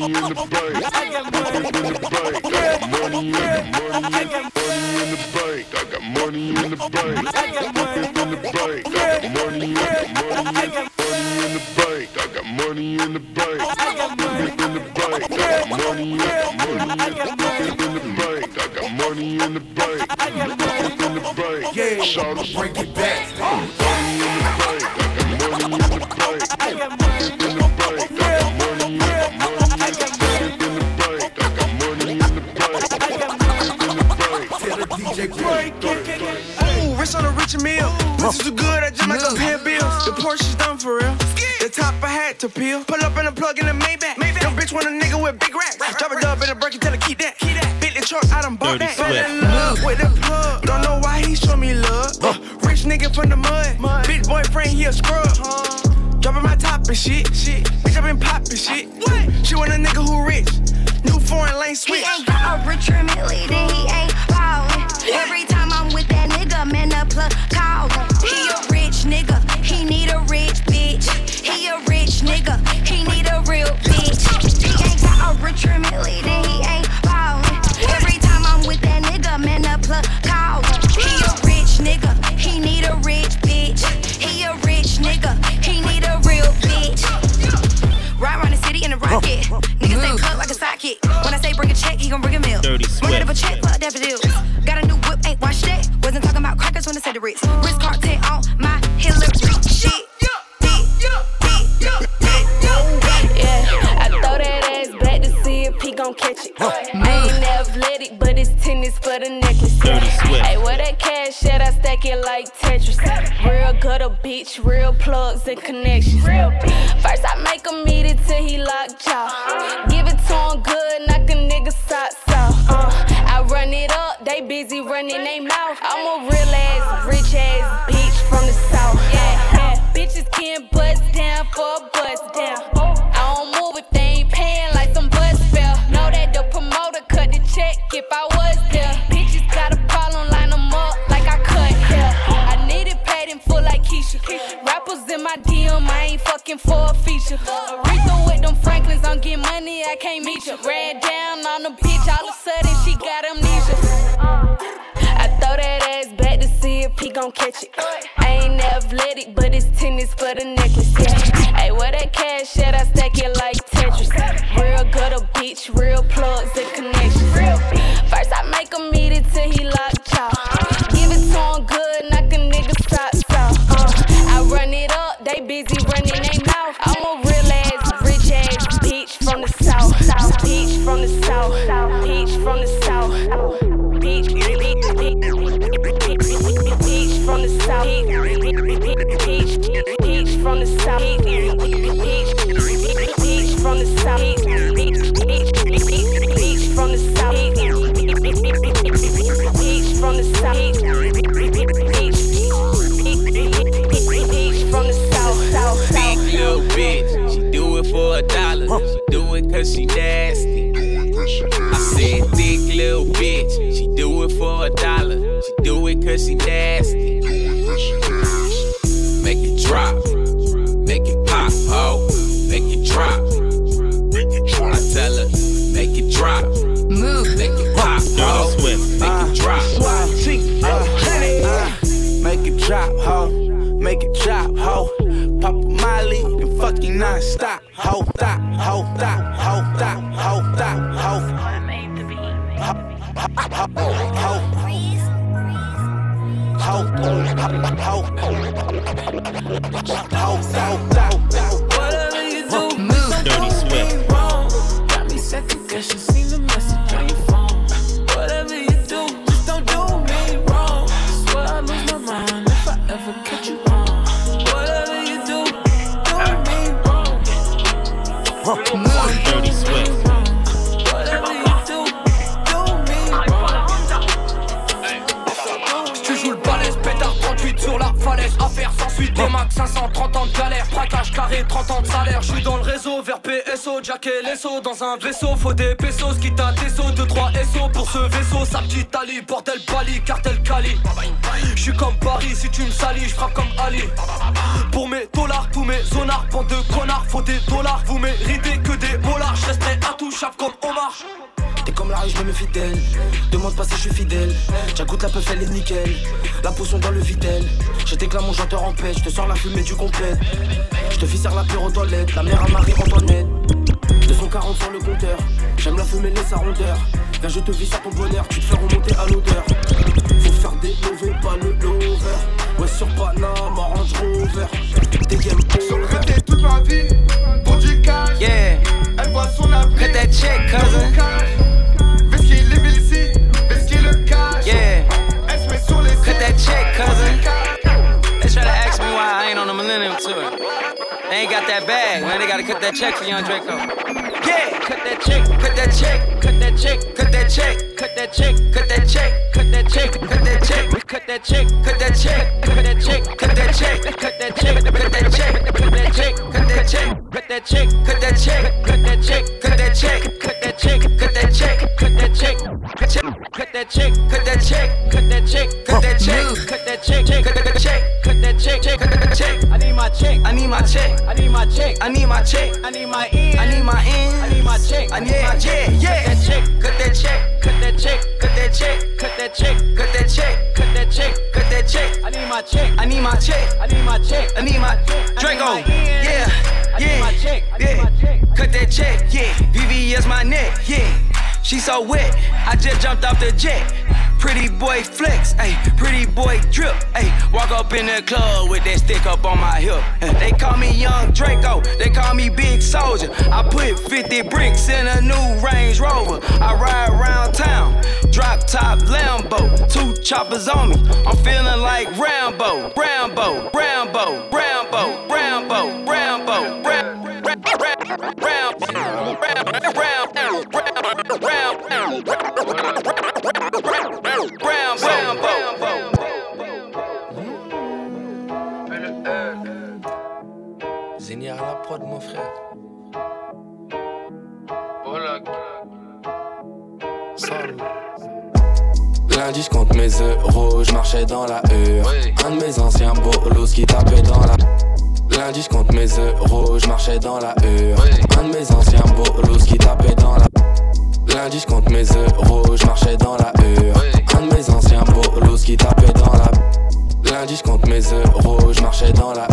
Money in the bank. Money In the bank. I got money in the money in the money in the bank. I got money in the bank. I got money in the bank. I got money in the bite, I got money in the bank. I got money in the bank. I got money in the bank. I got money in the bite, I got money in the bank. I got money in the bank. I got money in the bank. Yeah, break it back. Dirty that. Fell Swift. in with the plug. Don't know why he show me love. Rich nigga from the mud. Bitch boyfriend, he a scrub. Dropping my top and shit. shit. Bitch, I been popping shit. What? She want a nigga who rich. New foreign lane switch. He ain't got a rich Millie, Molly, then fuck you non-stop. Ho, stop, ho, stop, ho, stop, ho, stop, ho. Ho, ho, ho, ho, ho, ho, salaire. Je suis dans le réseau, vers PSO, Jack et Lesso. Dans un vaisseau, faut des pesos. Quitte à Tesso, 2-3 SO pour ce vaisseau. Sa petite Ali, bordel Bali, cartel Cali. Je suis comme Paris, si tu me salis, je frappe comme Ali. Pour mes dollars, tous mes zonards, bande de connards, faut des dollars. Vous méritez que des molars, je resterai intouchable comme Omar. T'es comme la rue, je me mets fidèle. Demande pas si je suis fidèle. J'agoute la peuf, elle est nickel. La potion dans le vitel. Je t'éclame mon chanteur en paix. Je te sors la fumée du complet. Je te fais l'apéro aux toilettes. La mère à Marie-Antoinette. 240 sur le compteur. J'aime la fumée, laisse sa rondeur. Viens, je te vis sur ton bonheur. Tu te fais remonter à l'odeur. Faut faire des lovés, pas le lover. Ouais, sur Panama, Range Rover. Des game Sur le ma vie, pour du cash. Yeah. Elle voit son avenir. Cut that check, cousin. Parce qu'il est ici, parce qu'il le cache. Yeah. Elle se met sur les Cut that check, cousin. They try to ask me why I ain't on the Millennium Tour. They ain't got that bag, man. They gotta cut that check for young Draco. Yeah, cut that check, cut that check, cut that check, cut that check, cut that check, cut that check, cut that check, cut that check, cut that check, cut that check, check, cut that check, cut that check, cut that check, cut that check, cut that check, cut that check, cut that check. I need my check. I need my check. I need my check. I need my check. I need my in. I need my in. I need my check. I need my check. Yeah, cut that check. Wet. I just jumped off the jet. Pretty boy flex, ayy, pretty boy drip, ayy. Walk up in the club with that stick up on my hip. They call me Young Draco, they call me Big Soldier. I put 50 bricks in a new Range Rover. I ride around town, drop top Lambo, two choppers on me. I'm feeling like Rambo, Rambo, Rambo, Rambo, prod, mon frère. Lundi, je compte mes euros, je marchais dans la hure. Un de mes anciens bolos qui tapait dans la. Lundi, je compte mes euros, je marchais dans la hure. Un de mes anciens bolos qui tapait dans la. Lundi, je compte mes euros, je marchais dans la hure. Un de mes anciens bolos qui tapait dans la. Lundi, je compte mes euros, je marchais dans la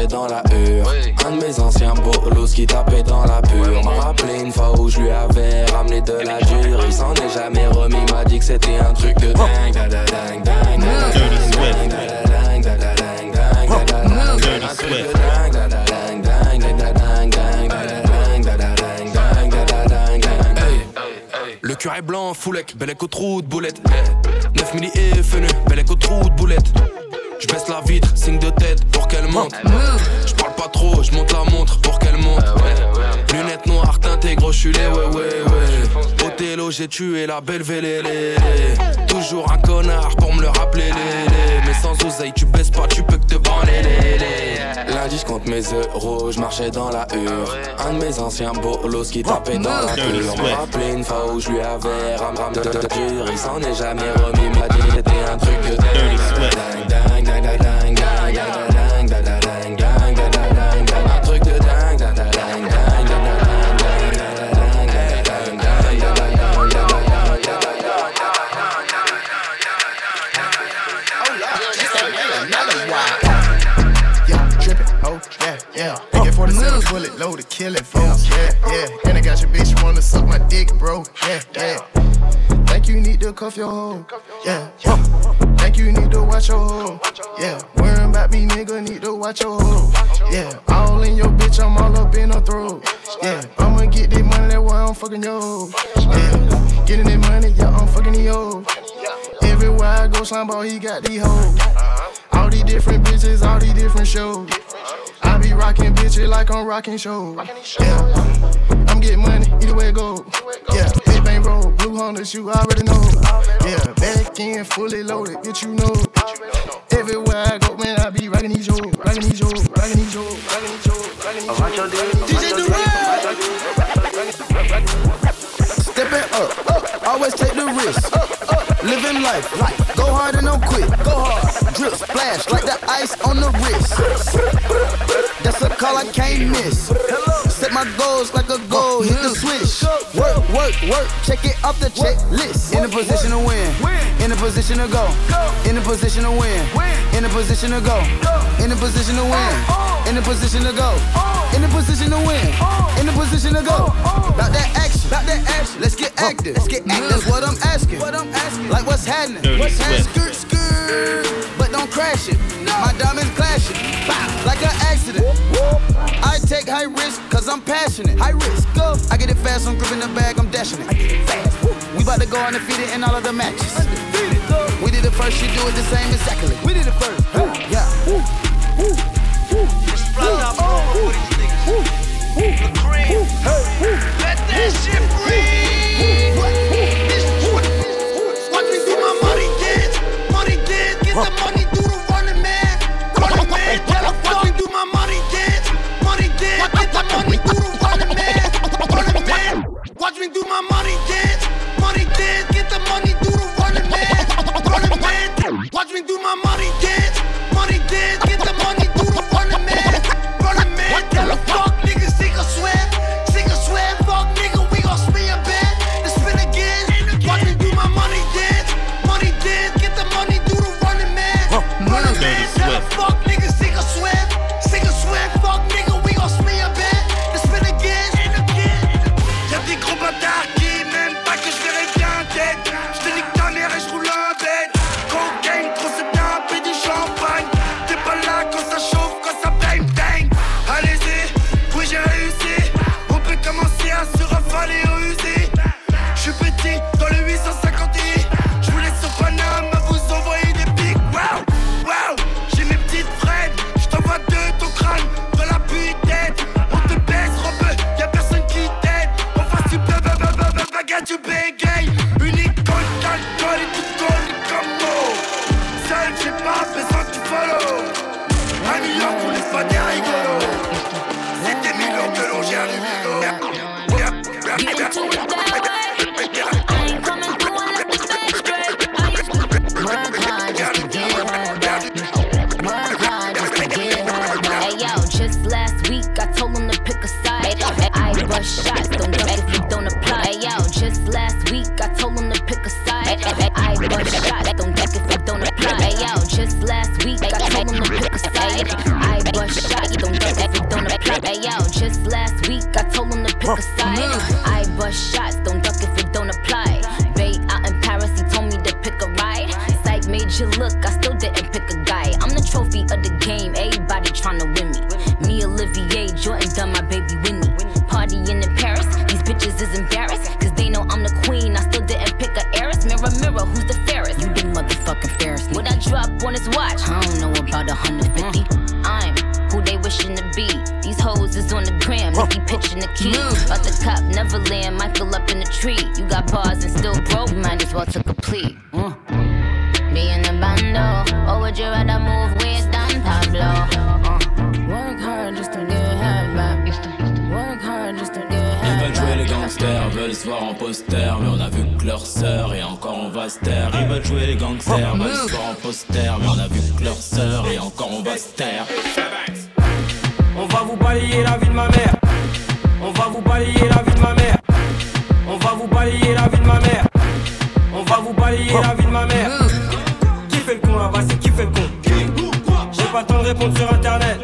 dans la hure. Un de mes anciens bolos qui tapait dans la pure. Ouais, m'a rappelé une fois où je lui avais ramené de la dure. Il s'en est jamais remis, m'a dit que c'était un truc de dingue. Da da dingue, blanc, foulec, bellec au trou de boulette. 9 milli et fenu, bellec au trou de boulette. Je baisse la vitre, signe de tête pour qu'elle monte. Je parle pas trop, je monte la montre pour qu'elle monte. Lunettes noires teintées, gros, je suis les ouais, ouais, ouais. Othello, j'ai tué la belle Vélélé. Toujours un connard pour me le rappeler. Mais sans oseille, tu baisses pas, tu peux que te branler. Lundi, je compte mes euros, je marchais dans la hure. Un de mes anciens bolos qui tapait dans la hure. On m'a rappelé une fois où je lui avais ram ram de dur. Il s'en est jamais remis, m'a dit c'était un truc de dingue, dingue, dingue, dingue, 47 bullet loaded, killing folks. Yeah, yeah. And I got your bitch wanna suck my dick, bro. Yeah, yeah. Think you need to cuff your hoe. Yeah, yeah. Think you need to watch your hoe. Yeah. Worrying about me, nigga, need to watch your hoe. Yeah. All in your bitch, I'm all up in her throat. Yeah. I'ma get this money, that's why I'm fucking yo. Yeah. Getting that money, yeah, I'm fucking yo. Everywhere I go, slime ball, he got these hoes. All these different bitches, all these different shows. Be rocking bitches like I'm rocking shows. Yeah. I'm getting money, either way it go. Yeah, hit bang roll, blue hunters, you already know. Yeah, back in, fully loaded, bitch, you know. Everywhere I go, man, I be rocking these shows, rocking these shows, rocking these shows, rocking these shows, rocking these shows. DJ Stepping up, up, always take the risk. Living life, right? go hard and don't quit. Go hard, drip splash like the ice on the wrist. That's a call I can't miss. Set my goals like a goal, hit the switch. Work, work, work, check it off the checklist. In a position to win, in a position to go, in a position to win, in a position to go, in a position to win, in a position to go, in a position to win, in a position to go. About that action, about that action. Let's get active, let's get active. That's what I'm asking. What I'm asking. Like what's happening? What's happening? Skirt, skirt, but don't crash it. My diamonds clashing, Bow, like an accident. I take high risk cause I'm passionate. High risk, go. I get it fast, I'm gripping the bag, I'm dashing it. I get it fast. We about to go undefeated in all of the matches. We did it first, you do it the same exactly. We did it first. Yeah. Let that shit breathe. Watch me do my money dance, money dance, get the money, Watch me do my money dance, money dance, get the money, do the running man, running man. Watch me do my money Mm. About the cop, never land Michael up in the tree. You got bars and still broke, might as well took mm. a in the bando, or would you rather move with Don Pablo? Work hard just to. Work hard just to get jouer les gangsters, veulent se voir en poster, mais on a vu que leur sœur et encore on va se taire. Ils veulent jouer les gangsters, veulent mm. se voir en poster, mais on a vu que leur et encore on va se taire. Répondre sur internet.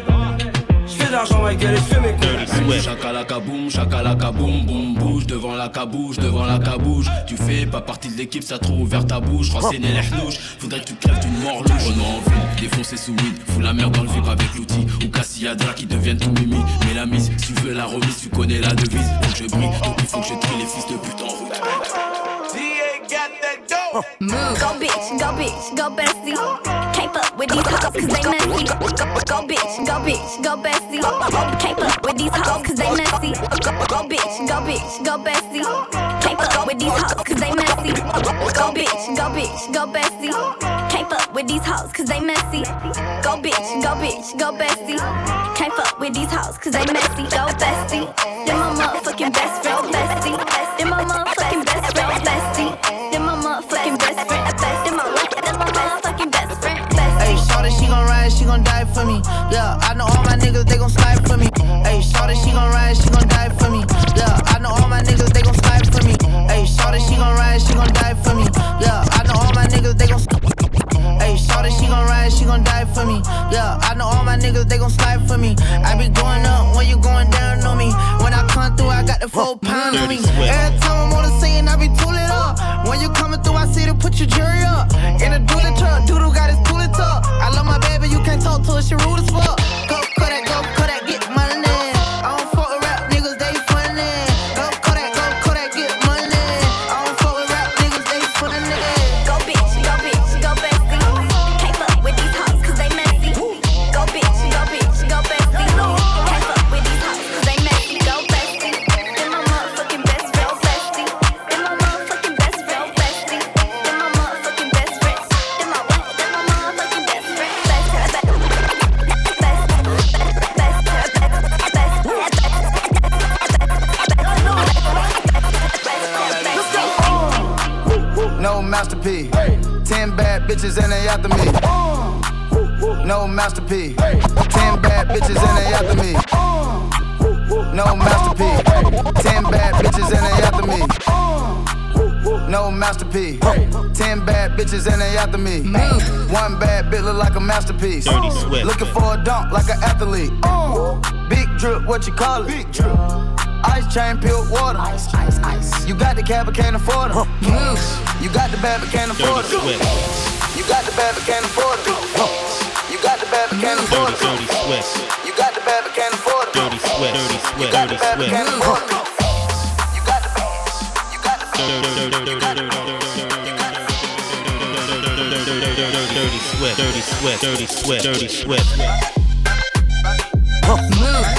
J'fais de l'argent ma gueule et j'fais mes cons. Chakalaka boum, chakalaka boum, boum, bouge devant la cabouche, devant la cabouche. Tu fais pas partie de l'équipe, ça trop ouvert ta bouche. Renseigner les hnouches, faudrait que tu crèves d'une mort louche. On en ville, défoncer sous weed, fous la merde dans le vip avec l'outil. Ou Cassiadra qui deviennent tout mimi. Mais la mise, si tu veux la remise, tu connais la devise. Donc je brille, donc il faut que je trie les fils de pute en route. Move. Go bitch, go bitch, go bestie. Can't fuck with these hoes cause they messy. Go, go bitch, go bitch, go bestie. Can't fuck with these hoes cause they messy. Go, go bitch, go bitch, go bestie. Can't fuck with these hoes cause they messy. Go bitch, go bitch, go bestie. Can't fuck with these hoes cause they messy. Go bitch, go bitch, go bestie. Can't fuck with these hoes cause they messy. Go bestie. They're my motherfucking best friend, bestie. They're my motherfucking best friend, bestie. They're my motherfucking best friend, bestie. They're my, motherfucking best friend, she gon' ride, she gon' die for me. Yeah, I know all my niggas, they gon' slide for me. Hey, shorty, she gon' ride, she gon' die for me. Yeah, I know all my niggas, they gon' slide for me. Hey, shorty, she gon' ride, she gon' die for me. Yeah, I know all my niggas, they gon' Hey, shorty, she gon' ride, she gon' die for me. Yeah, I know all my niggas, they gon' slide for me. I be going up when you going down on me. When I come through, I got the full pound on me. Every time I'm on the scene, I be tooling up. When you coming through, I see to put your jury up. In a dually truck, doodle got his Push your rude as fuck. Masterpiece. Ten bad bitches and they after me. No masterpiece. Ten bad bitches and they after me. No masterpiece. Ten bad bitches and they after me. One bad bitch look like a masterpiece. Dirty Swift. Looking for a dunk like an athlete. Big drip, what you call it? Big drip. Ice chain, pure water. Ice, ice, ice. You got the cab, but can't afford it. You got the bad, but can't afford it. Dirty Swift. You got the bad, but can't afford it. Can't afford it. dirty Swift. You got the bad, but can't afford it. Dirty Swift. Dirty You got the Dirty bad, but can't afford it. You got the Dirty Swift. Dirty Swift. Dirty Swift. Dirty Swift. Dirty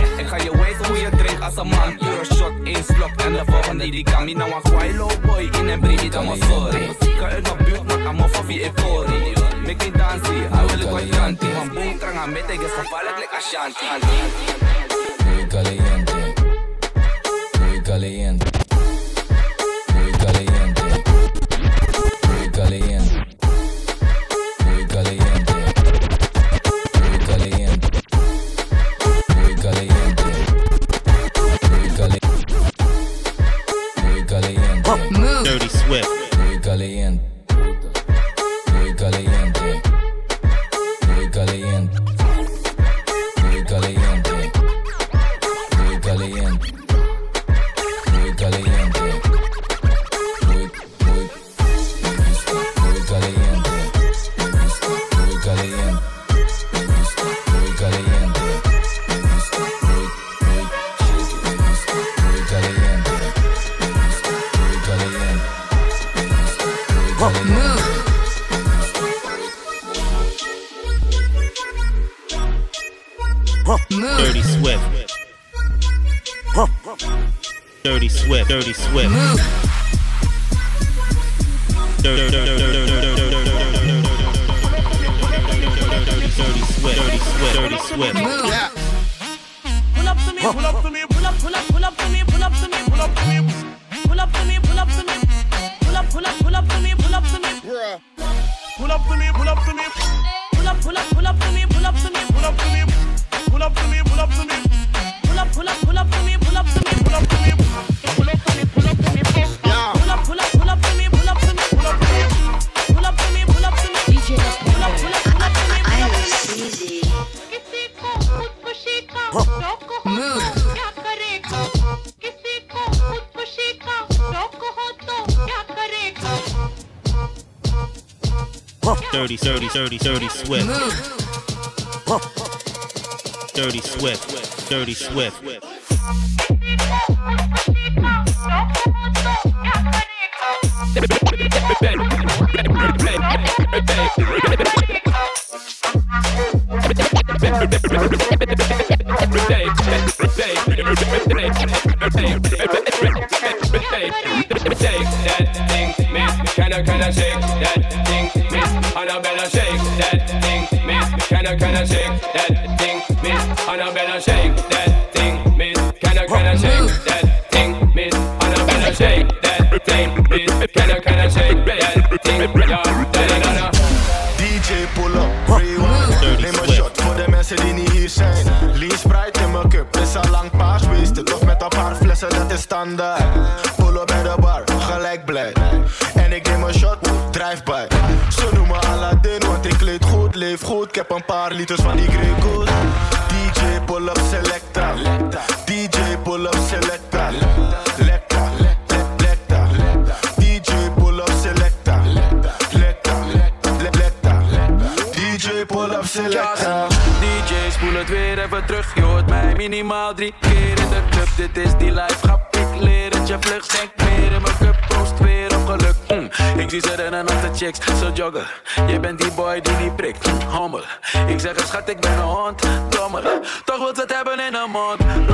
as a man. Your shot is locked and the foreign lady got me. Now I cry low boy in and bring it, I'm a sorry. Cut it up, built, but I'm off of it, Make me dance, I will go yanti. I'm boom, trang, I made a guess, I fall like a shanty. Muy caliente, muy caliente. dirty, dirty swift. Dirty swift, dirty swift. Take that thing, man. Kinda, kinda shake that. DJ pull up, rewind. Neem een shot voor de mensen die niet hier zijn. Lean Sprite in mijn cup, is al lang paars weesten. of met een paar flessen, dat is standaard. Pull up bij de bar, gelijk blij. En ik neem een shot, drive-by. Ze noemen Aladdin, want ik kleed goed, leef goed. Ik heb een paar liters van die Greco's. chicks, ze joggen. Je bent die boy die die prikt, hommel. Ik zeg schat, ik ben een hond, dommel. Toch wil ze hebben in een mond,